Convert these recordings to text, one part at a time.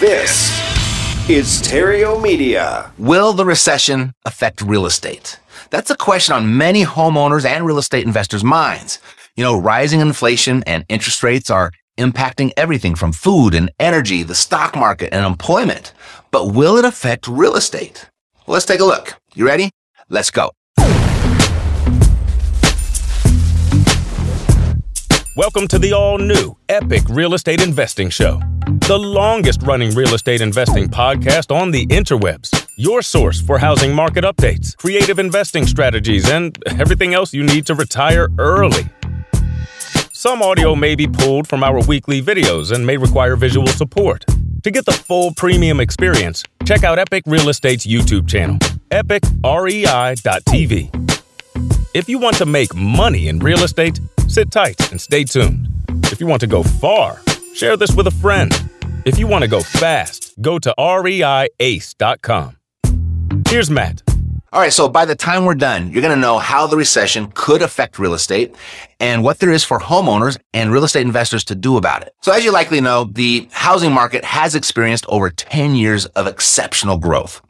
This is Theriault Media. Will the recession affect real estate? That's a question on many homeowners and real estate investors' minds. You know, rising inflation and interest rates are impacting everything from food and energy, the stock market and employment. But will it affect real estate? Well, let's take a look. You ready? Let's go. Welcome to the all new Epic Real Estate Investing Show, the longest running real estate investing podcast on the interwebs. Your source for housing market updates, creative investing strategies, and everything else you need to retire early. Some audio may be pulled from our weekly videos and may require visual support. To get the full premium experience, check out Epic Real Estate's YouTube channel, epicrei.tv. If you want to make money in real estate, sit tight and stay tuned. If you want to go far, share this with a friend. If you want to go fast, go to reiace.com. Here's Matt. All right, so by the time we're done, you're going to know how the recession could affect real estate and what there is for homeowners and real estate investors to do about it. So as you likely know, the housing market has experienced over 10 years of exceptional growth,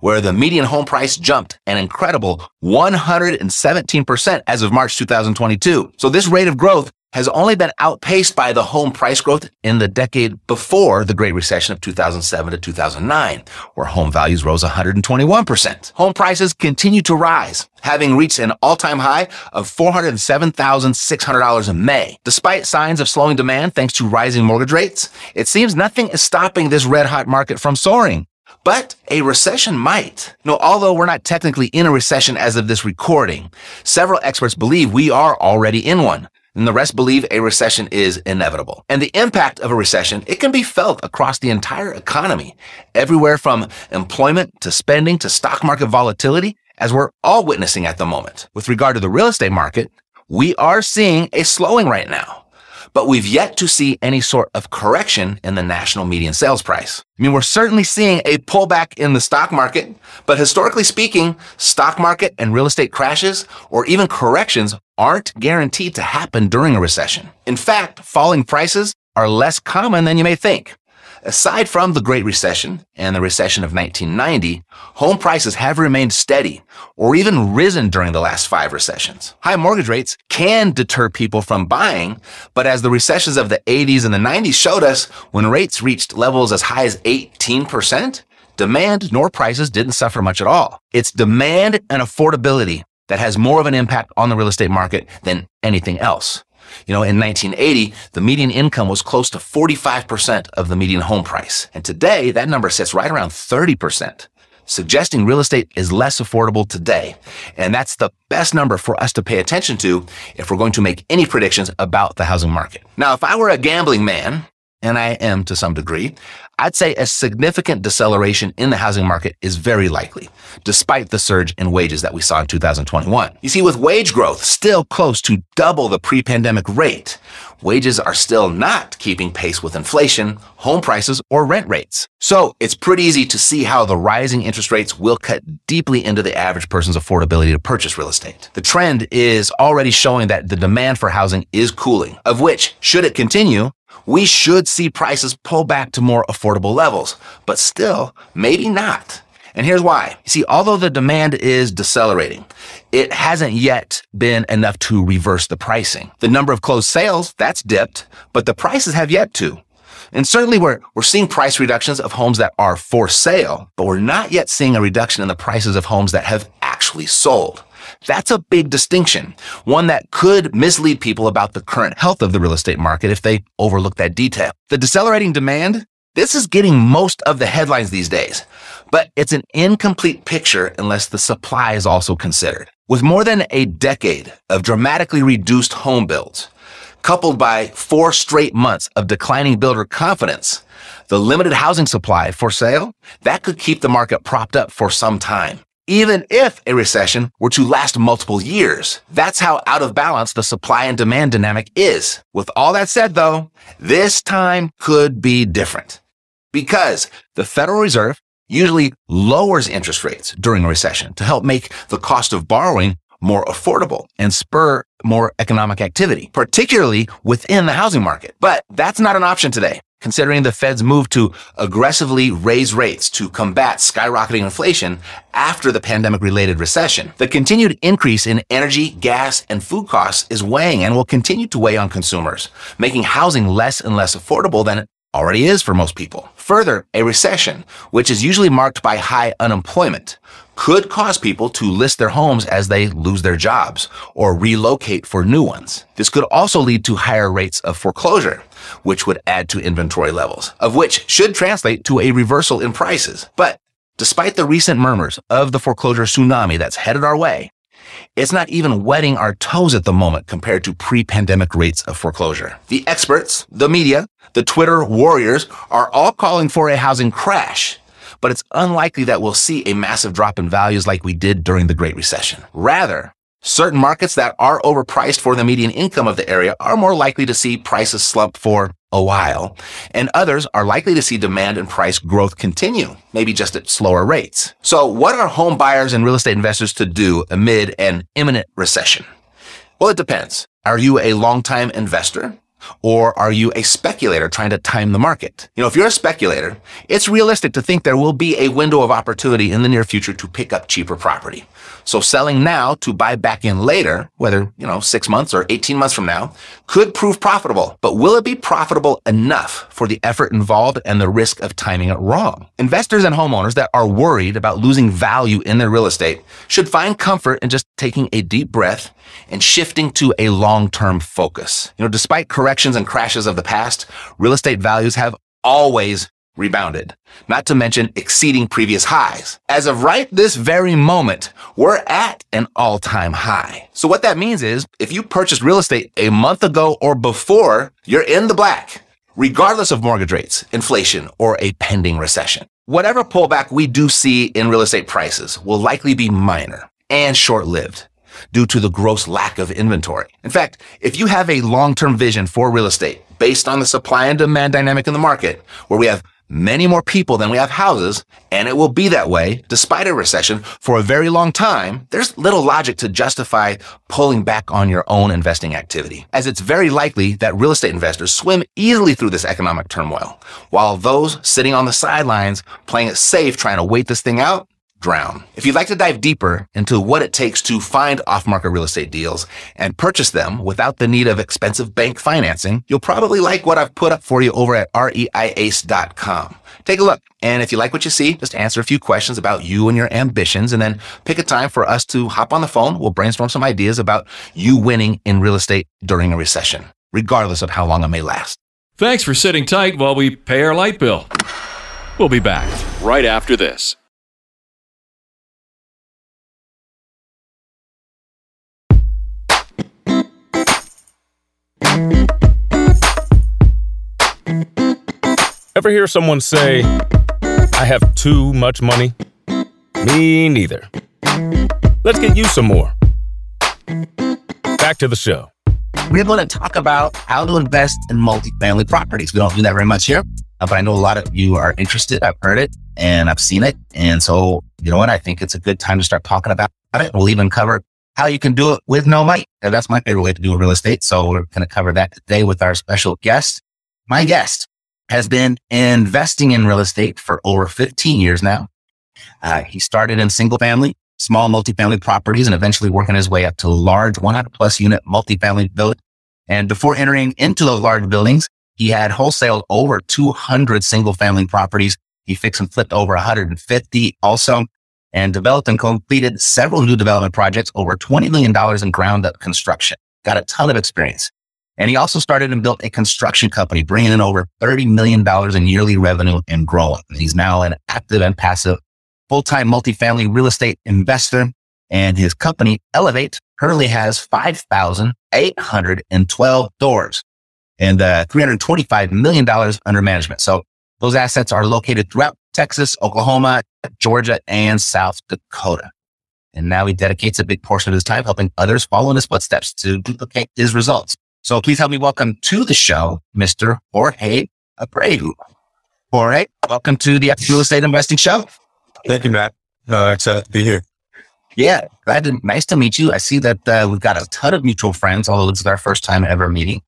where the median home price jumped an incredible 117% as of March 2022. So this rate of growth has only been outpaced by the home price growth in the decade before the Great Recession of 2007 to 2009, where home values rose 121%. Home prices continue to rise, having reached an all-time high of $407,600 in May. Despite signs of slowing demand thanks to rising mortgage rates, it seems nothing is stopping this red-hot market from soaring. But a recession might. No, although we're not technically in a recession as of this recording, several experts believe we are already in one and the rest believe a recession is inevitable. And the impact of a recession, it can be felt across the entire economy, everywhere from employment to spending to stock market volatility, as we're all witnessing at the moment. With regard to the real estate market, we are seeing a slowing right now but we've yet to see any sort of correction in the national median sales price. I mean, we're certainly seeing a pullback in the stock market, but historically speaking, stock market and real estate crashes or even corrections aren't guaranteed to happen during a recession. In fact, falling prices are less common than you may think. Aside from the Great Recession and the recession of 1990, home prices have remained steady or even risen during the last five recessions. High mortgage rates can deter people from buying, but as the recessions of the 80s and the 90s showed us, when rates reached levels as high as 18%, demand nor prices didn't suffer much at all. It's demand and affordability that has more of an impact on the real estate market than anything else. You know, in 1980, the median income was close to 45% of the median home price. And today, that number sits right around 30%, suggesting real estate is less affordable today. And that's the best number for us to pay attention to if we're going to make any predictions about the housing market. Now, if I were a gambling man, and I am to some degree, I'd say a significant deceleration in the housing market is very likely, despite the surge in wages that we saw in 2021. You see, with wage growth still close to double the pre-pandemic rate, wages are still not keeping pace with inflation, home prices, or rent rates. So it's pretty easy to see how the rising interest rates will cut deeply into the average person's affordability to purchase real estate. The trend is already showing that the demand for housing is cooling, of which, should it continue, we should see prices pull back to more affordable levels, but still, maybe not. And here's why. You see, although the demand is decelerating, it hasn't yet been enough to reverse the pricing. The number of closed sales, that's dipped, but the prices have yet to. And certainly we're, we're seeing price reductions of homes that are for sale, but we're not yet seeing a reduction in the prices of homes that have actually sold. That's a big distinction, one that could mislead people about the current health of the real estate market if they overlook that detail. The decelerating demand, this is getting most of the headlines these days, but it's an incomplete picture unless the supply is also considered. With more than a decade of dramatically reduced home builds, coupled by four straight months of declining builder confidence, the limited housing supply for sale, that could keep the market propped up for some time. Even if a recession were to last multiple years, that's how out of balance the supply and demand dynamic is. With all that said though, this time could be different because the Federal Reserve usually lowers interest rates during a recession to help make the cost of borrowing more affordable and spur more economic activity, particularly within the housing market. But that's not an option today. Considering the Fed's move to aggressively raise rates to combat skyrocketing inflation after the pandemic related recession, the continued increase in energy, gas, and food costs is weighing and will continue to weigh on consumers, making housing less and less affordable than it already is for most people. Further, a recession, which is usually marked by high unemployment, could cause people to list their homes as they lose their jobs or relocate for new ones. This could also lead to higher rates of foreclosure, which would add to inventory levels, of which should translate to a reversal in prices. But despite the recent murmurs of the foreclosure tsunami that's headed our way, it's not even wetting our toes at the moment compared to pre-pandemic rates of foreclosure. The experts, the media, the Twitter warriors are all calling for a housing crash but it's unlikely that we'll see a massive drop in values like we did during the Great Recession. Rather, certain markets that are overpriced for the median income of the area are more likely to see prices slump for a while, and others are likely to see demand and price growth continue, maybe just at slower rates. So what are home buyers and real estate investors to do amid an imminent recession? Well, it depends. Are you a long-time investor? Or are you a speculator trying to time the market? You know, if you're a speculator, it's realistic to think there will be a window of opportunity in the near future to pick up cheaper property. So selling now to buy back in later, whether, you know, six months or 18 months from now, could prove profitable. But will it be profitable enough for the effort involved and the risk of timing it wrong? Investors and homeowners that are worried about losing value in their real estate should find comfort in just taking a deep breath and shifting to a long-term focus. You know, despite corrections and crashes of the past, real estate values have always rebounded, not to mention exceeding previous highs. As of right this very moment, we're at an all-time high. So what that means is if you purchased real estate a month ago or before, you're in the black, regardless of mortgage rates, inflation, or a pending recession. Whatever pullback we do see in real estate prices will likely be minor and short-lived due to the gross lack of inventory. In fact, if you have a long-term vision for real estate based on the supply and demand dynamic in the market, where we have many more people than we have houses, and it will be that way despite a recession for a very long time, there's little logic to justify pulling back on your own investing activity, as it's very likely that real estate investors swim easily through this economic turmoil, while those sitting on the sidelines playing it safe trying to wait this thing out drown. If you'd like to dive deeper into what it takes to find off-market real estate deals and purchase them without the need of expensive bank financing, you'll probably like what I've put up for you over at reiace.com. Take a look. And if you like what you see, just answer a few questions about you and your ambitions and then pick a time for us to hop on the phone. We'll brainstorm some ideas about you winning in real estate during a recession, regardless of how long it may last. Thanks for sitting tight while we pay our light bill. We'll be back right after this. Ever hear someone say, I have too much money? Me neither. Let's get you some more. Back to the show. We're going to talk about how to invest in multifamily properties. We don't do that very much here, uh, but I know a lot of you are interested. I've heard it and I've seen it. And so, you know what? I think it's a good time to start talking about it. We'll even cover how you can do it with no money. And that's my favorite way to do real estate. So we're going to cover that today with our special guest. My guest has been investing in real estate for over 15 years now. Uh, he started in single family, small multifamily properties and eventually working his way up to large 100 plus unit multifamily buildings. And before entering into those large buildings, He had wholesaled over 200 single family properties. He fixed and flipped over 150 also and developed and completed several new development projects, over $20 million in ground up construction. Got a ton of experience. And he also started and built a construction company, bringing in over $30 million in yearly revenue and growing. He's now an active and passive full-time multifamily real estate investor. And his company, Elevate, currently has 5,812 doors and uh, $325 million under management. So those assets are located throughout Texas, Oklahoma, Georgia, and South Dakota. And now he dedicates a big portion of his time helping others follow in his footsteps to duplicate his results. So please help me welcome to the show, Mr. Jorge Abreu. Jorge, welcome to the Real Estate Investing Show. Thank you, Matt. Uh, excited to be here. Yeah, glad to, nice to meet you. I see that uh, we've got a ton of mutual friends, although this is our first time ever meeting.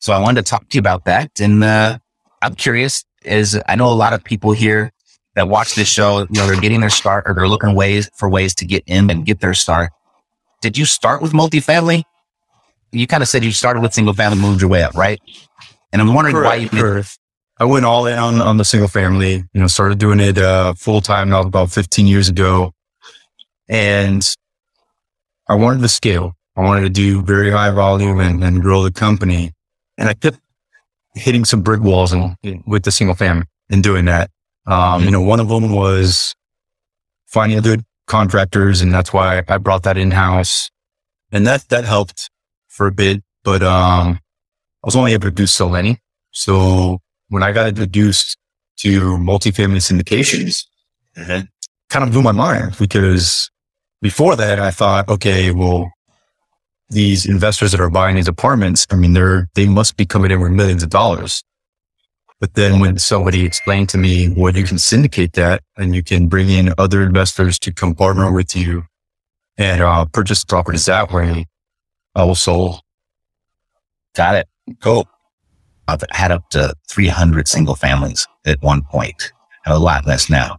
So I wanted to talk to you about that. And uh, I'm curious, is I know a lot of people here that watch this show, you know, they're getting their start or they're looking ways for ways to get in and get their start. Did you start with multifamily? You kind of said you started with single family, moved your way up, right? And I'm wondering Correct, why you did, I went all in on, on the single family, you know, started doing it uh, full time now about 15 years ago. And I wanted to scale. I wanted to do very high volume and, and grow the company. And I kept hitting some brick walls and with the single family and doing that. Um, you know, one of them was finding other contractors. And that's why I brought that in house and that, that helped for a bit, but, um, I was only able to do so many. So when I got introduced to multifamily syndications, it kind of blew my mind because before that, I thought, okay, well, these investors that are buying these apartments, I mean, they're, they must be coming in with millions of dollars. But then when somebody explained to me, well, you can syndicate that and you can bring in other investors to come partner with you and uh, purchase properties that way, Was got it. Cool. I've had up to 300 single families at one point, a lot less now.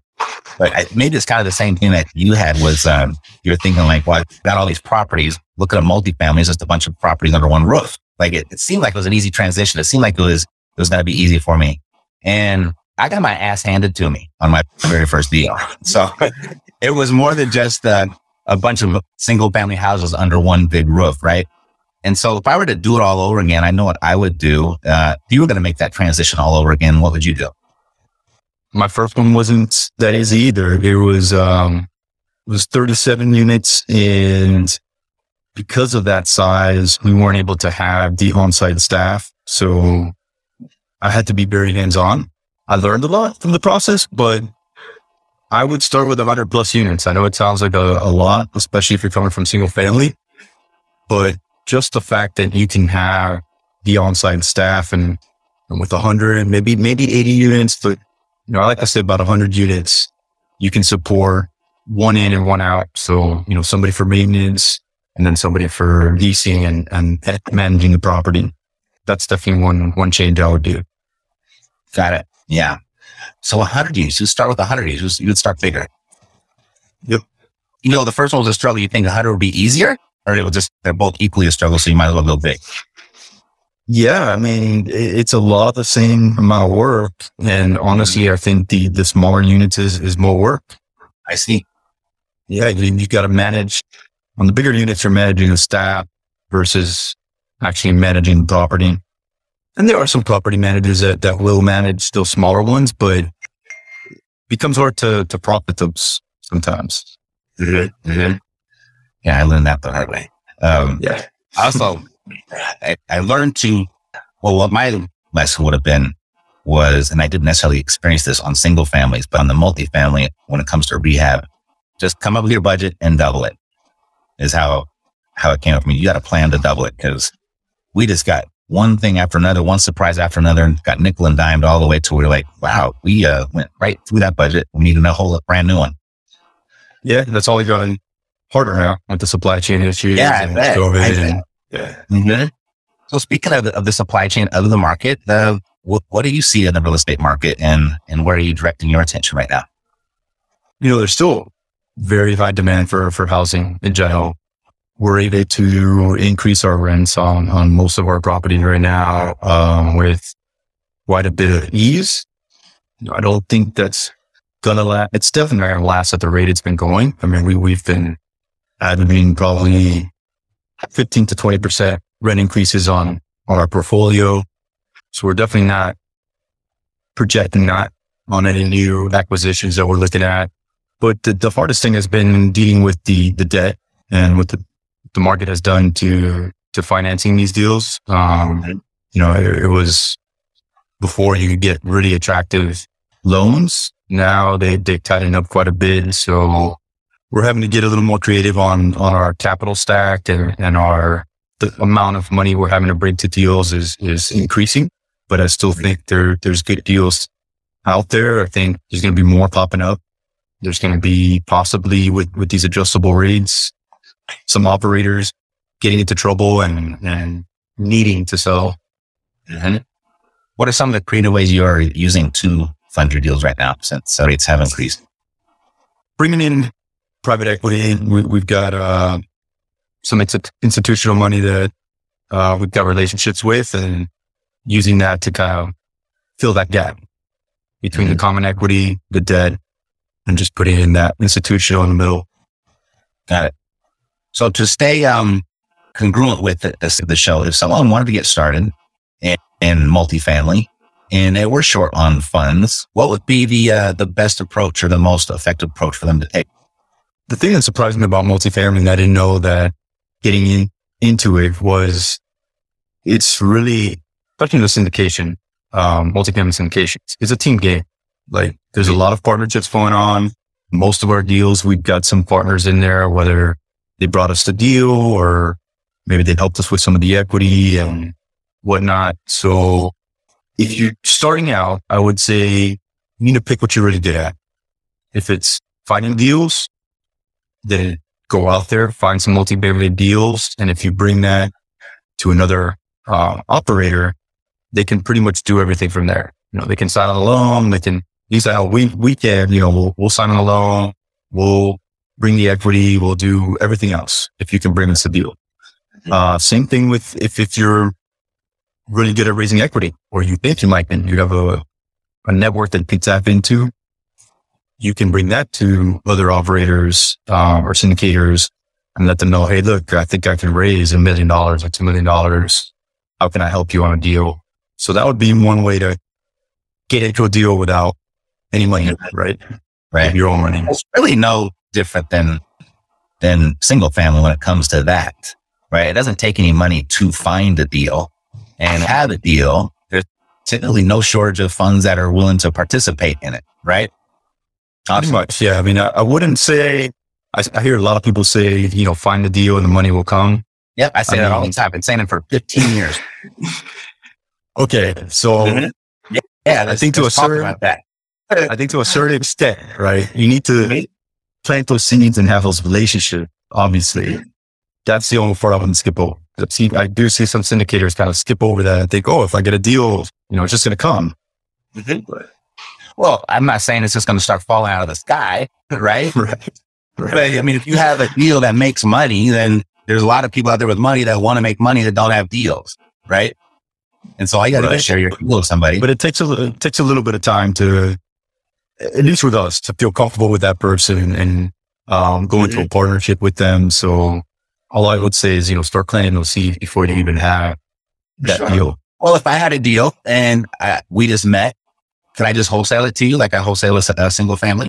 But I, maybe it's kind of the same thing that you had was, um, you're thinking like, well, I've got all these properties. Look at a multifamily. It's just a bunch of properties under one roof. Like it, it seemed like it was an easy transition. It seemed like it was, it was going to be easy for me. And I got my ass handed to me on my very first deal. So it was more than just uh, a bunch of single family houses under one big roof, right? And so if I were to do it all over again, I know what I would do. Uh, if you were going to make that transition all over again, what would you do? my first one wasn't that easy either. It was, um, it was 37 units and because of that size, we weren't able to have the on-site staff. So I had to be very hands-on. I learned a lot from the process, but I would start with 100 plus units. I know it sounds like a, a lot, especially if you're coming from single family, but just the fact that you can have the on-site staff and, and with 100, maybe, maybe 80 units, but you know, like I said, about 100 units, you can support one in and one out. So, you know, somebody for maintenance and then somebody for leasing and, and managing the property. That's definitely one, one change I would do. Got it. Yeah. So 100 units, you start with 100 units, you would start bigger. Yep. You know, the first one was a struggle. You think 100 would be easier or it was just, they're both equally a struggle. So you might as well go big. Yeah. I mean, it's a lot the same amount of work. And honestly, I think the, the smaller units is, is more work. I see. Yeah. You, you got to manage on the bigger units, you're managing the staff versus actually managing the property. And there are some property managers that, that will manage still smaller ones, but it becomes hard to, to profit those sometimes. Mm-hmm. Yeah. I learned that the hard way. Um, Yeah. also, I, I learned to, well, what my lesson would have been was, and I didn't necessarily experience this on single families, but on the multifamily, when it comes to rehab, just come up with your budget and double it is how, how it came up for me. You got to plan to double it because we just got one thing after another, one surprise after another and got nickel and dimed all the way to where we're like, wow, we uh, went right through that budget. We need a whole brand new one. Yeah. That's all gotten harder now with the supply chain issues. Yeah, and. COVID I and- yeah. Mm-hmm. So speaking of the, of the supply chain of the market, uh, what, what do you see in the real estate market and, and where are you directing your attention right now? you know, there's still very high demand for, for housing in general. We're able to increase our rents on, on most of our properties right now, um, with quite a bit of ease. I don't think that's gonna last. It's definitely gonna last at the rate it's been going. I mean, we, we've been adding probably 15 to 20% rent increases on, on our portfolio. So we're definitely not projecting that on any new acquisitions that we're looking at. But the, the hardest thing has been dealing with the, the debt and with the, the market has done to, to financing these deals. Um, you know, it, it was before you could get really attractive loans. Now they, they tighten up quite a bit. So we're having to get a little more creative on, on our capital stack and, and our, the amount of money we're having to bring to deals is, is increasing. But I still think there, there's good deals out there. I think there's going to be more popping up. There's going to be possibly with, with these adjustable rates, some operators getting into trouble and, and needing to sell. Mm-hmm. What are some of the creative ways you are using to fund your deals right now since rates have increased? Bringing in private equity. We, have got uh, some institutional money that uh, we've got relationships with and using that to kind of fill that gap between mm-hmm. the common equity, the debt, and just putting in that institutional in the middle. Got it. So to stay um, congruent with the, the, show, if someone wanted to get started in, in multifamily and they were short on funds, what would be the uh, the best approach or the most effective approach for them to take? The thing that surprised me about multifamily, and I didn't know that getting in, into it was it's really, especially the syndication, um, multifamily syndications, it's a team game. Like there's a lot of partnerships going on. Most of our deals, we've got some partners in there, whether they brought us the deal or maybe they helped us with some of the equity and whatnot. So if you're starting out, I would say you need to pick what you're really good at. If it's finding deals, then go out there, find some multifamily deals. And if you bring that to another uh, operator, they can pretty much do everything from there. You know, they can sign on a loan. They can, these are we, we can, you know, we'll, we'll sign on a loan. We'll bring the equity. We'll do everything else if you can bring us a deal. Uh, same thing with if, if you're really good at raising equity or you think you might, and you have a, a network that you can tap into, you can bring that to other operators, uh, or syndicators and let them know, Hey, look, I think I can raise a million dollars or two million dollars. How can I help you on a deal? So that would be one way to get into a deal without any money, right? Right. Your own money. There's really no different than, than single family when it comes to that, right? It doesn't take any money to find a deal and have a deal. There's typically no shortage of funds that are willing to participate in it, right? Pretty much. Yeah. I mean, I, I wouldn't say, I, I, hear a lot of people say, you know, find the deal and the money will come. Yep. I say I that mean, all the time. I've been saying it for 15 years. okay. So mm-hmm. yeah, yeah I think to a certain, I think to a certain extent, right? You need to plant those seeds and have those relationships. Obviously, that's the only part I wouldn't skip over. See, I do see some syndicators kind of skip over that and think, oh, if I get a deal, you know, it's just going to come. Mm-hmm. Well, I'm not saying it's just going to start falling out of the sky, right? right. Right. But I mean, if you have a deal that makes money, then there's a lot of people out there with money that want to make money that don't have deals, right? And so I got to right. share your deal with somebody. But it takes a it takes a little bit of time to, at least with us, to feel comfortable with that person and um, go into mm-hmm. a partnership with them. So all I would say is, you know, start planting those seeds before you even have that sure. deal. Well, if I had a deal and I, we just met can I just wholesale it to you like I wholesale a, a single family?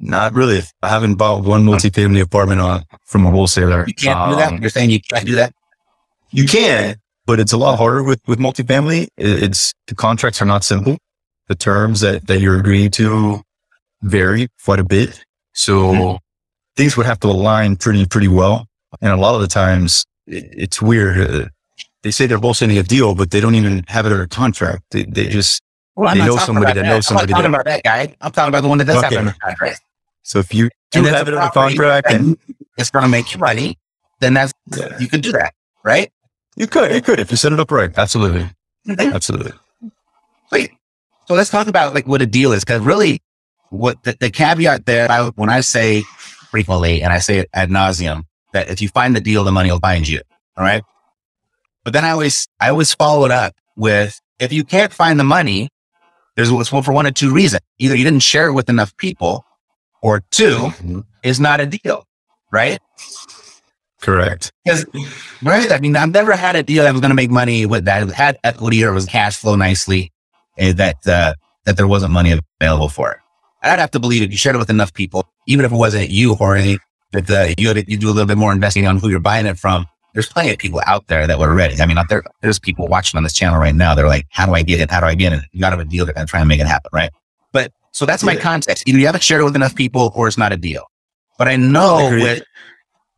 Not really. I haven't bought one multifamily apartment on, from a wholesaler. You can't um, do that. Um, You're saying you can't do that. You can, but it's a lot harder with with multifamily. It's the contracts are not simple. The terms that that you're agreeing to vary quite a bit. So mm-hmm. things would have to align pretty pretty well. And a lot of the times it, it's weird. they say they're both sending a deal, but they don't even have it under contract. They, they just well, I'm they know somebody that, knows somebody. I'm talking that, about that guy. I'm talking about the one that does okay. have it under contract. So if you do have it under contract and it's going to make you money, then that's yeah. you could do that, right? You could, you could if you set it up right. Absolutely, absolutely. Wait, so let's talk about like what a deal is, because really, what the, the caveat there, I, when I say frequently and I say it ad nauseum, that if you find the deal, the money will find you. All right. But then I always, I always follow it up with, if you can't find the money, There's what's well, for one or two reasons. Either you didn't share it with enough people, or 2 is not a deal, right? Correct. Because, right? I mean, I've never had a deal that was going to make money with that had equity or was cash flow nicely, and that uh, that there wasn't money available for it. I'd have to believe if you shared it with enough people, even if it wasn't you, Jorge, that uh, you had, you do a little bit more investing on who you're buying it from. There's plenty of people out there that were ready. I mean, out there, there's people watching on this channel right now. They're like, "How do I get it? How do I get it?" You got to have a deal to kind of try and make it happen, right? But so that's my context. Either you haven't shared it with enough people, or it's not a deal. But I know Agreed. with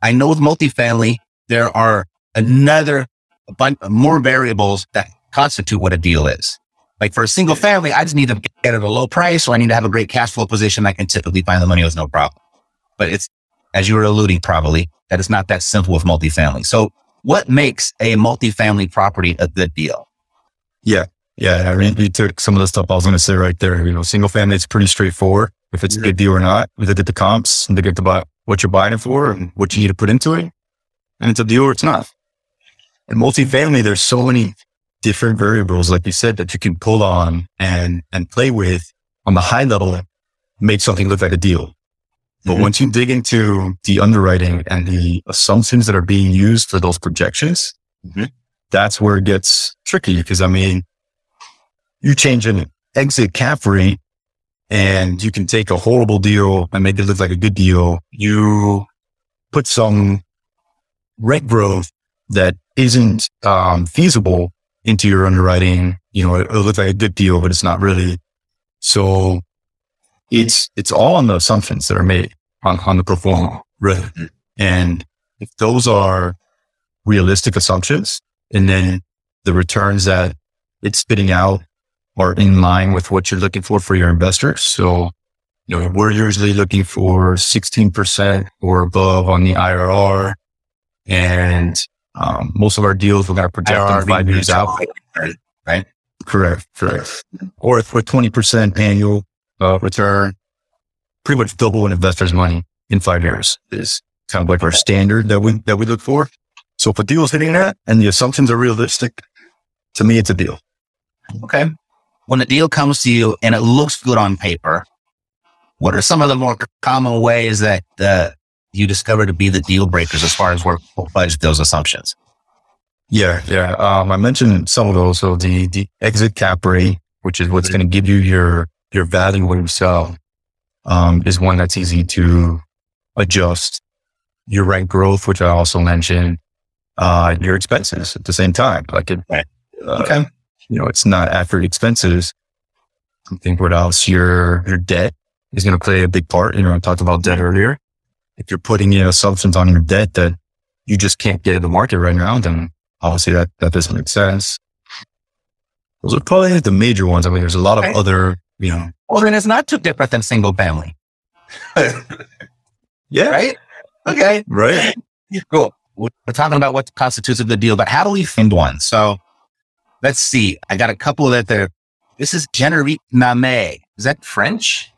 I know with multifamily, there are another a bunch more variables that constitute what a deal is. Like for a single family, I just need to get it at a low price, or I need to have a great cash flow position. I can typically find the money with no problem. But it's, as you were alluding, probably that it's not that simple with multifamily. So what makes a multifamily property a good deal? Yeah. Yeah. I mean, you took some of the stuff I was going to say right there. You know, single family, it's pretty straightforward. If it's a good deal or not, we look at the comps and they get to buy what you're buying it for and what you need to put into it. And it's a deal or it's not. In multifamily, there's so many different variables, like you said, that you can pull on and, and play with on the high level, make something look like a deal. But Mhm. once you dig into the underwriting and the assumptions that are being used for those projections, Mhm. that's where it gets tricky. Because I mean, you change an exit cap rate and you can take a horrible deal and make it look like a good deal. You put some rent growth that isn't um, feasible into your underwriting. You know, it, it looks like a good deal, but it's not really. So it's it's all on the assumptions that are made on, on the performance. Right. And if those are realistic assumptions and then the returns that it's spitting out are in line with what you're looking for for your investors. So, you know, we're usually looking for 16% or above on the IRR. And um, most of our deals, we're going to project them five years out. right? Correct. Correct. Or if we're 20% annual uh, return, pretty much double an investor's money in five years is kind of like our standard that we, that we look for. So if a deal is hitting that and the assumptions are realistic, to me, it's a deal. Okay. When a deal comes to you and it looks good on paper, what are some of the more common ways that uh, you discover to be the deal breakers as far as people budge those assumptions? Yeah, yeah. Um, I mentioned some of those. So the the exit cap rate, which is what's going to give you your your value when you sell, um, is one that's easy to adjust. Your rent growth, which I also mentioned, uh, your expenses at the same time. Like it, Right. uh, Okay. you know, it's not after expenses. I think what else? Your your debt is going to play a big part. You know, I talked about debt earlier. If you're putting in assumptions on your debt that you just can't get in the market right now, then obviously that, that doesn't make sense. Those are probably the major ones. I mean, there's a lot of other, you know, Well, then it's not too different than single family, yeah, right? Okay. right. Cool. We're talking about what constitutes a good deal, but how do we find one? So let's see. I got a couple that they're, this is Generique Name. Is that French?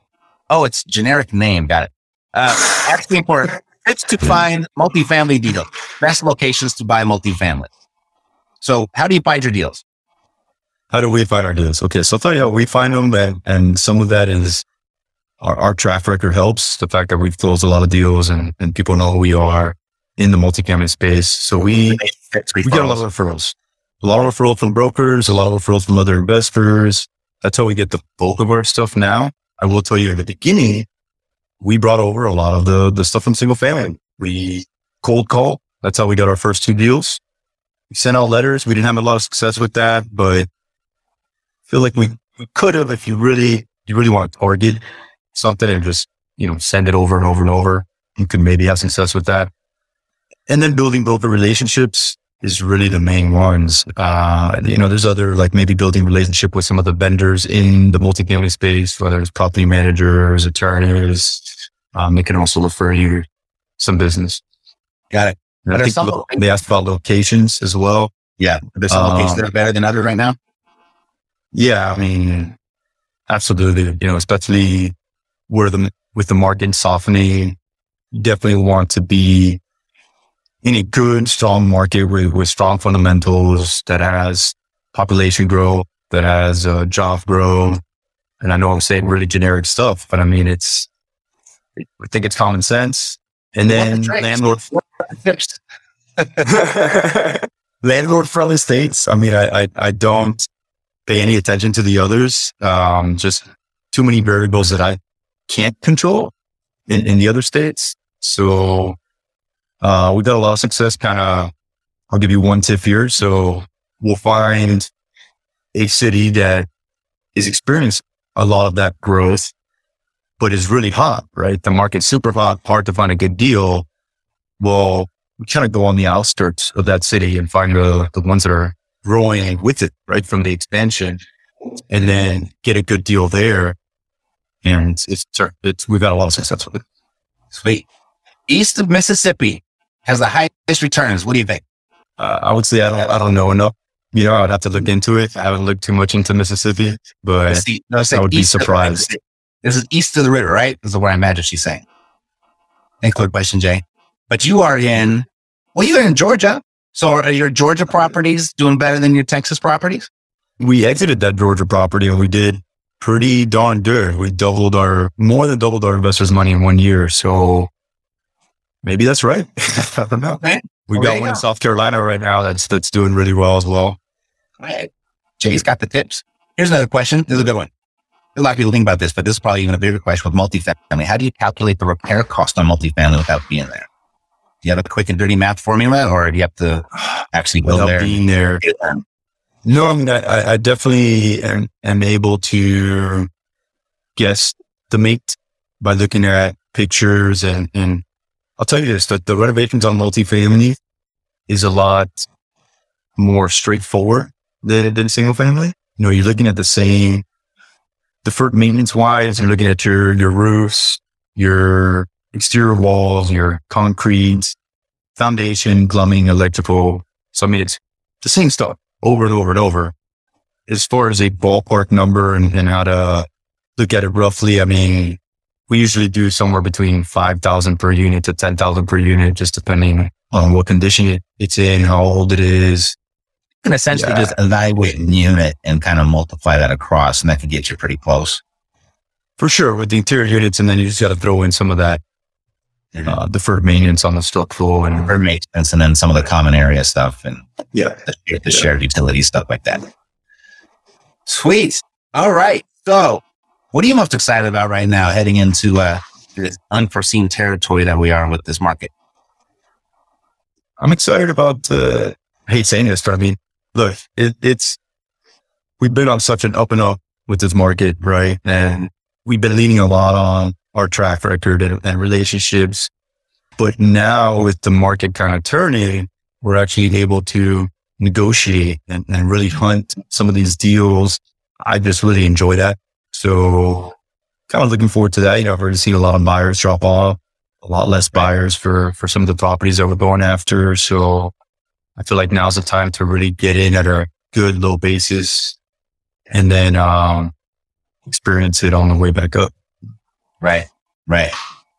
Oh, it's generic name. Got it. Uh, asking for tips to find multifamily deals, best locations to buy multifamily. So how do you find your deals? How do we find our deals? Okay, so I'll tell you how we find them, and, and some of that is our, our track record helps. The fact that we've closed a lot of deals and, and people know who we are in the multifamily space. So we we get a lot of referrals. A lot of referrals from brokers, a lot of referrals from other investors. That's how we get the bulk of our stuff now. I will tell you in the beginning, we brought over a lot of the, the stuff from single family. We cold call. That's how we got our first two deals. We sent out letters. We didn't have a lot of success with that, but I feel like we, we could have if you really, you really want to target something and just, you know, send it over and over and over. You could maybe have success with that. And then building broker relationships is really the main ones. Uh, you know, there's other like maybe building relationship with some of the vendors in the multifamily space, whether it's property managers, attorneys. Um, they can also refer you some business. Got it. And I think lo- they asked about locations as well. Yeah. There's some Um, locations that are better than others right now. Yeah, I mean, absolutely. You know, especially where the with the market softening, definitely want to be in a good, strong market with, with strong fundamentals that has population growth, that has uh, job growth, And I know I'm saying really generic stuff, but I mean, it's, I think it's common sense. And then landlord, landlord friendly states. I mean, I, I, I don't pay any attention to the others. Um, just too many variables that I can't control in, in the other states. So, uh, we've got a lot of success kind of, I'll give you one tip here. So we'll find a city that is experiencing a lot of that growth, but is really hot, right? The market's super hot, hard to find a good deal. Well, we kind of go on the outskirts of that city and find the, the ones that are growing with it, right? From the expansion and then get a good deal there. And it's, it's, we've got a lot of success with it. Sweet. East of Mississippi has the highest returns. What do you think? Uh, I would say I don't, I don't know enough. You know, I would have to look into it. I haven't looked too much into Mississippi, but the, no, I would be surprised. This is east of the river, right? This is what I imagine she's saying. Thanks for the question, Jay. But you are in, well, you're in Georgia. So are your Georgia properties doing better than your Texas properties? We exited that Georgia property and we did pretty darn good. We doubled our, more than doubled our investors' money in one year. So maybe that's right. I don't know. Right. We got one in South Carolina right now that's, that's doing really well as well. Right. Jay's got the tips. Here's another question. This is a good one. A lot of people think about this, but this is probably even a bigger question with multifamily. How do you calculate the repair cost on multifamily without being there? Do you have a quick and dirty math formula or do you have to actually go there? being there. No, I mean, I, I definitely am, am, able to guess the mate by looking at pictures and, and I'll tell you this, that the renovations on multifamily is a lot more straightforward than, than single family. You know, you're looking at the same deferred maintenance wise, you're looking at your, your roofs, your exterior walls, your concrete, foundation, plumbing, electrical. So I mean, it's the same stuff over and over and over. As far as a ballpark number and, and how to look at it roughly, I mean, we usually do somewhere between 5,000 per unit to 10,000 per unit, just depending on what condition it's in, how old it is, can essentially yeah. just evaluate a unit and kind of multiply that across, and that can get you pretty close. For sure, with the interior units, and then you just got to throw in some of that mm-hmm. uh, deferred maintenance on the stock structural and deferred maintenance, and then some of the common area stuff, and yeah, the, the yeah. shared utility stuff like that. Sweet. All right. So, what are you most excited about right now, heading into uh, this unforeseen territory that we are with this market? I'm excited about. Uh, I hate saying this, but I mean, look, it, it's, we've been on such an up and up with this market, right? And we've been leaning a lot on our track record and, and relationships. But now with the market kind of turning, we're actually able to negotiate and, and really hunt some of these deals. I just really enjoy that. So kind of looking forward to that. You know, I've already seen a lot of buyers drop off, a lot less buyers for, for some of the properties that we're going after. So I feel like now's the time to really get in at a good low basis and then um, experience it on the way back up. Right, right.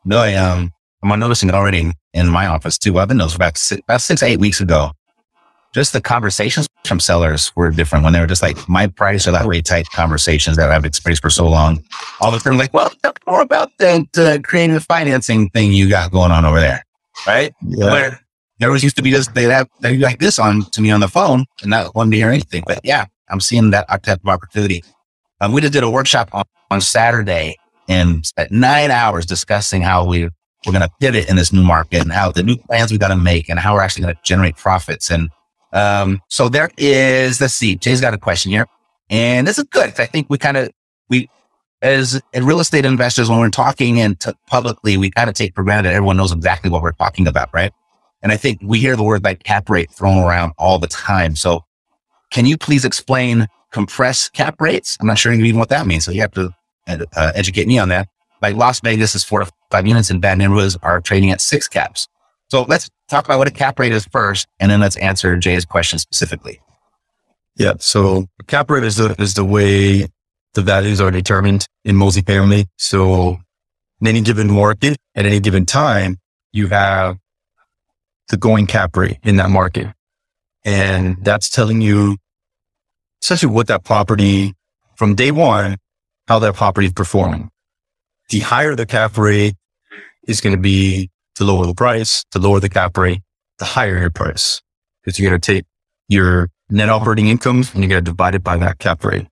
No, I, um, I'm noticing already in my office too. I've been noticing about six, about six, eight weeks ago. Just the conversations from sellers were different when they were just like, my price or that rate type conversations that I've experienced for so long. All of a sudden, like, well, talk more about that uh, creative financing thing you got going on over there. Right. Yeah. Where there was used to be just they'd have they'd like this on to me on the phone and not wanting to hear anything. But yeah, I'm seeing that type of opportunity. Um, we just did a workshop on, on Saturday and spent nine hours discussing how we we're going to pivot in this new market and how the new plans we got to make and how we're actually going to generate profits. And um, so there is. Let's see. Jay's got a question here, and this is good. I think we kind of we as real estate investors when we're talking and t- publicly, we kind of take for granted everyone knows exactly what we're talking about, right? And I think we hear the word like cap rate thrown around all the time. So can you please explain compress cap rates? I'm not sure even what that means. So you have to uh, educate me on that. Like Las Vegas is four to five units and bad neighborhoods are trading at six caps. So let's talk about what a cap rate is first, and then let's answer Jay's question specifically. Yeah. So cap rate is the, is the way the values are determined in multifamily. So in any given market at any given time, you have the going cap rate in that market. And that's telling you essentially what that property from day one how that property is performing. The higher the cap rate is going to be the lower the price, the lower the cap rate, the higher your price. Because you're going to take your net operating income and you're going to divide it by that cap rate.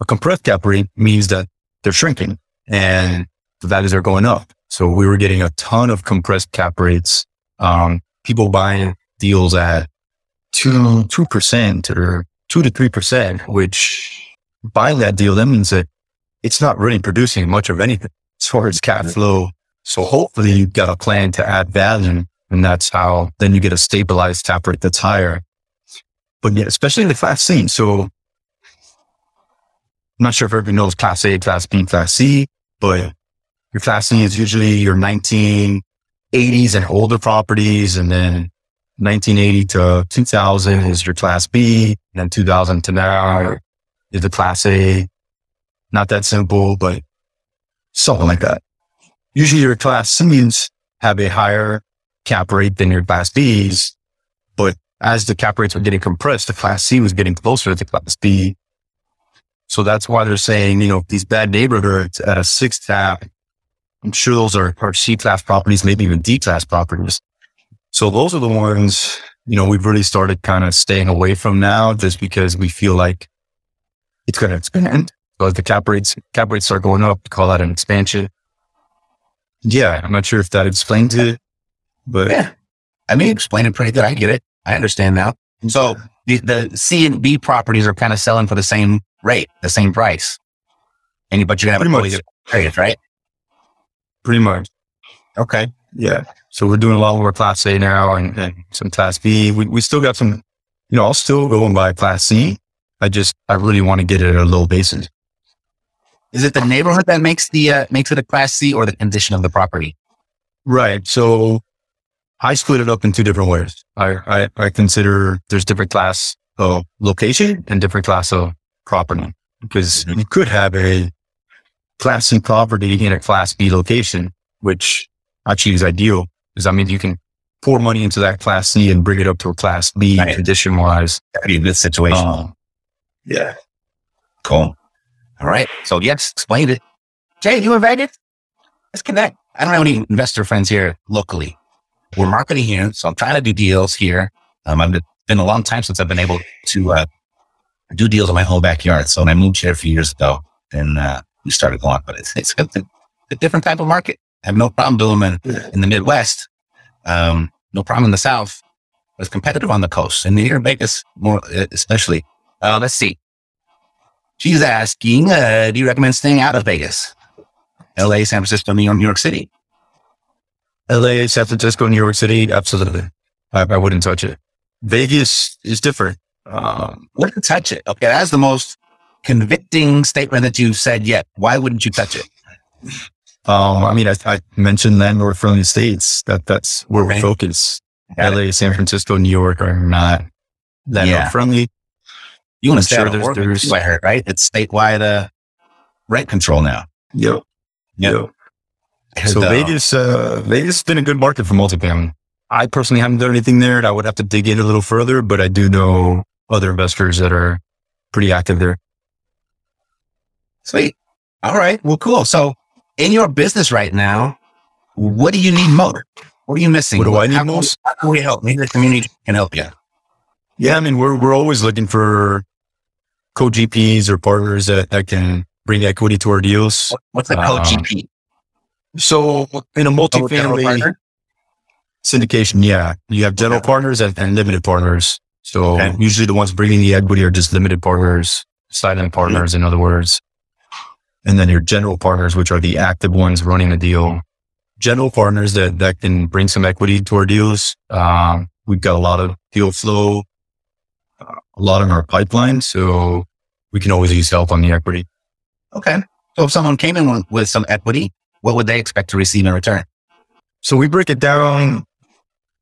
A compressed cap rate means that they're shrinking and the values are going up. So we were getting a ton of compressed cap rates. Um, people buying deals at two, two percent or two to three percent, which buying that deal, that means that it's not really producing much of anything as far as cash flow. So hopefully you've got a plan to add value and that's how then you get a stabilized cap rate that's higher. But yeah, especially in the class C. So I'm not sure if everybody knows class A, class B, class C, but your class C is usually your 1980s and older properties. And then 1980 to 2000 is your class B. And then 2000 to now is the class A. Not that simple, but something like that. Usually your class C's have a higher cap rate than your class B's, but as the cap rates were getting compressed, the class C was getting closer to the class B. So that's why they're saying, you know, these bad neighborhoods at a six cap, I'm sure those are, are C class properties, maybe even D class properties. So those are the ones, you know, we've really started kind of staying away from now just because we feel like it's going to expand. So as the cap rates, cap rates start going up, we call that an expansion. Yeah. I'm not sure if that explains it, but Yeah. I mean, explain it pretty good. I get it. I understand now. So the, the C and B properties are kind of selling for the same rate, the same price. And but you're going to have Pretty a much. period, right? pretty much. Okay. Yeah. So we're doing a lot more class A now and, and some class B. We, we still got some, you know, I'll still go and buy class C. I just, I really want to get it at a low basis. Is it the neighborhood that makes the, uh, makes it a class C or the condition of the property? Right. So I split it up in two different ways. I, I, I consider there's different class of location and different class of property because you could have a class C property in a class B location, which actually is ideal because I mean, you can pour money into that class C and bring it up to a class B Right. condition wise. That'd be a good situation. Um, yeah. Cool. All right. So yes, explain it. Jay, you in Vegas? Let's connect. I don't have any investor friends here locally. We're marketing here, so I'm trying to do deals here. Um, I've been, a long time since I've been able to uh, do deals in my whole backyard. So when I moved here a few years ago, then uh, we started going. But it's it's a, a different type of market. I have no problem doing them in, in the Midwest. Um, no problem in the South. But it's competitive on the coast, and here in Vegas more especially. Uh, let's see. She's asking, uh, do you recommend staying out of Vegas? LA, San Francisco, New York, New York City. LA, San Francisco, New York City. Absolutely. I, I wouldn't touch it. Vegas is different. Um, Wouldn't touch it. Okay, that's the most convicting statement that you've said yet. Why wouldn't you touch it? Um, I mean, I, I mentioned landlord friendly states. That that's where Okay. we focus. Got LA, San Francisco, New York are not landlord Yeah. friendly. You want to stay sure out of there's- Oregon, there's- too, I heard, right? It's statewide uh, rent control now. Yep. Yep. I heard So the- Vegas, uh, Vegas has been a good market for multifamily. I personally haven't done anything there. I would have to dig in a little further, but I do know other investors that are pretty active there. Sweet. All right. Well, cool. So, in your business right now, what do you need most? What are you missing? What do I need How- most? How can we help? Maybe the community can help you. Yeah. I mean, we're, we're always looking for co-GPs or partners that, that can bring equity to our deals. What's a Um, co-GP? So in a multifamily syndication, yeah, you have general Okay. partners and, and limited partners. So Okay. usually the ones bringing the equity are just limited partners, silent partners, in other words. And then your general partners, which are the active ones running the deal. General partners that, that can bring some equity to our deals. Um, we've got a lot of deal flow, a lot in our pipeline. So we can always use help on the equity. Okay. So, if someone came in with- some equity, what would they expect to receive in return? So we break it down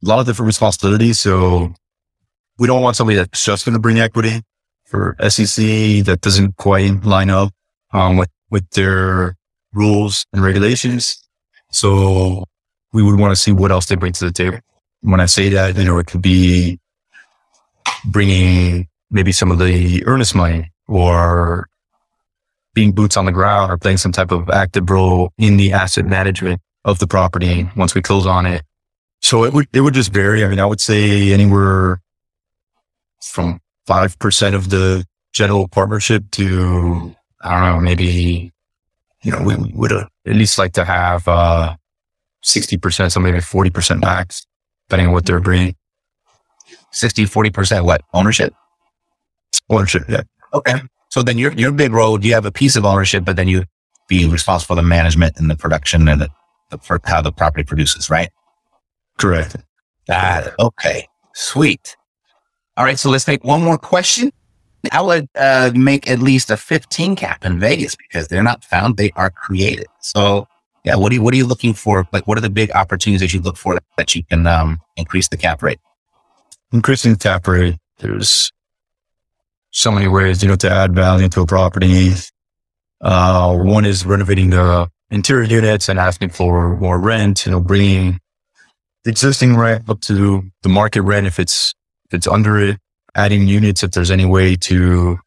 a lot of different responsibilities. So we don't want somebody that's just going to bring equity for SEC that doesn't quite line up um, with, with their rules and regulations. So we would want to see what else they bring to the table. When I say that, you know, it could be bringing maybe some of the earnest money or being boots on the ground or playing some type of active role in the asset management of the property once we close on it. So it would, it would just vary. I mean, I would say anywhere from 5% of the general partnership to, I don't know, maybe, you know, we would at least like to have, uh, 60%, so maybe 40% max, depending on what they're bringing. 60, 40% what? Ownership? Ownership, yeah. Okay. So then your, your big role, you have a piece of ownership, but then you be responsible for the management and the production and the, the for how the property produces, right? Correct. Got it. Okay. Sweet. All right. So let's take one more question. I would uh, make at least a 15 cap in Vegas because they're not found; they are created. So, yeah, what are you what are you looking for? Like, what are the big opportunities that you look for that you can um, increase the cap rate? Increasing cap rate. There's so many ways, you know, to add value to a property. Uh, one is renovating the interior units and asking for more rent. You know, bringing the existing rent up to the market rent if it's if it's under it adding units if there's any way to,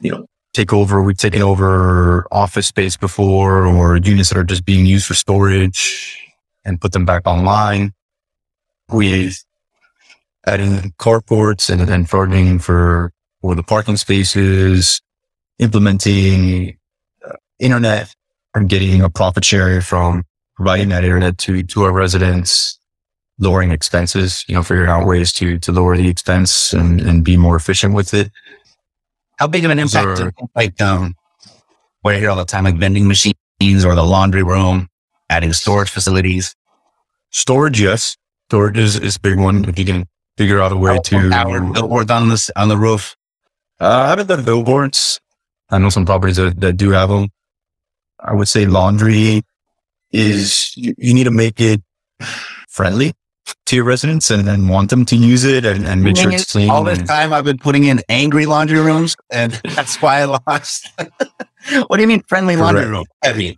you know, take over. We've taken over office space before or units that are just being used for storage and put them back online. We've adding carports and then farming for, for the parking spaces, implementing uh, internet and getting a profit share from providing that internet to, to our residents lowering expenses, you know, figuring out ways to, to lower the expense and, and be more efficient with it. How big of an impact, are, like, um, what I hear all the time, like vending machines or the laundry room, adding storage facilities? Storage, yes. Storage is, is a big one. If you can figure out a way to. Power billboards on the, on the roof. Uh, I haven't done billboards. I know some properties that, that do have them. I would say laundry is, you, you need to make it friendly to your residents and, and want them to use it and, and make sure it's clean. All this time I've been putting in angry laundry rooms and that's why I lost. what do you mean friendly Correct. laundry room? I mean,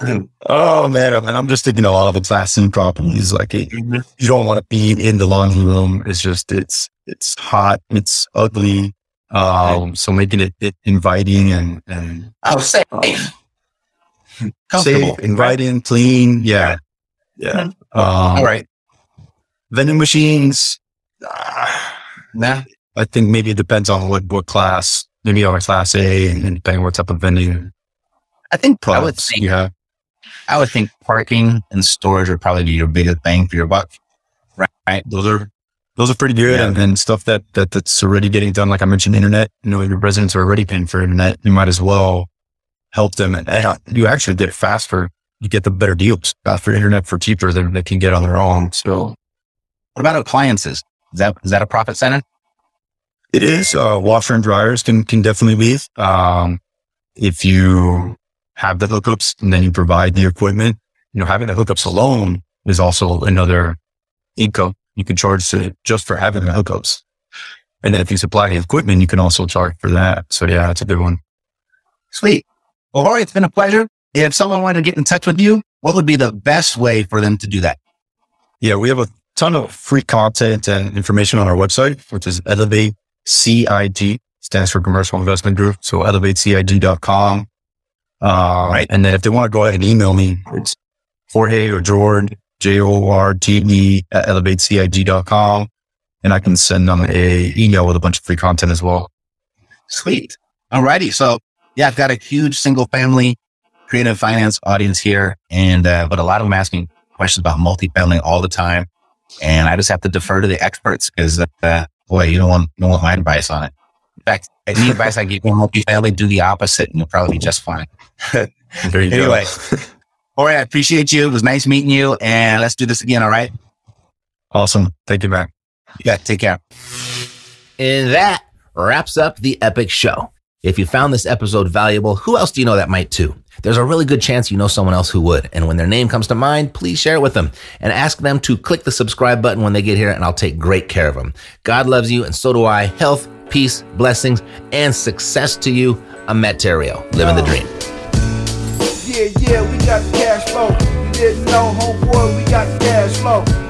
oh man, I I'm just thinking a lot of the class in properties. Like it, you don't want to be in the laundry room. It's just, it's, it's hot. It's ugly. Um, so making it, it inviting and, and oh, safe, safe, inviting, right? clean. Yeah. Yeah. Um, All right vending machines. Uh, nah, I think maybe it depends on what, what class, maybe on a class A and, and depending what type of vending. I think I would think, yeah. I would think parking and storage would probably be your biggest bang for your buck. Right. Those are, those are pretty good. Yeah. And, and stuff that, that that's already getting done. Like I mentioned, internet, you know, your residents are already paying for internet. You might as well help them. And, and you actually get it faster. You get the better deals for internet for cheaper than they can get on their own. So what about appliances? Is that, is that a profit center? It is. Uh, washer and dryers can, can definitely be. Um, if you have the hookups and then you provide the equipment, you know, having the hookups alone is also another income you can charge to just for having the hookups. And then if you supply the equipment, you can also charge for that. So yeah, it's a good one. Sweet. Well, Jorge, it's been a pleasure. If someone wanted to get in touch with you, what would be the best way for them to do that? Yeah, we have a ton of free content and information on our website, which is Elevate CIG, stands for Commercial Investment Group. So elevatecig.com. Uh, right. And then if they want to go ahead and email me, it's Jorge or Jord, J-O-R-G-E at elevatecig.com. And I can send them a email with a bunch of free content as well. Sweet. Alrighty. So yeah, I've got a huge single family creative finance audience here. And, uh, but a lot of them asking questions about multifamily all the time. And I just have to defer to the experts because, uh, boy, you don't want, you don't want my advice on it. In fact, any advice I give you multifamily, do the opposite and you'll probably be just fine. there you anyway, all right. I appreciate you. It was nice meeting you and let's do this again. All right. Awesome. Thank you, man. Yeah. Take care. And that wraps up the epic show. If you found this episode valuable, who else do you know that might too? There's a really good chance you know someone else who would. And when their name comes to mind, please share it with them and ask them to click the subscribe button when they get here and I'll take great care of them. God loves you and so do I. Health, peace, blessings, and success to you. I'm Matt Theriault, living the dream. Yeah, yeah, we got the cash flow. You didn't know, homeboy, we got the cash flow.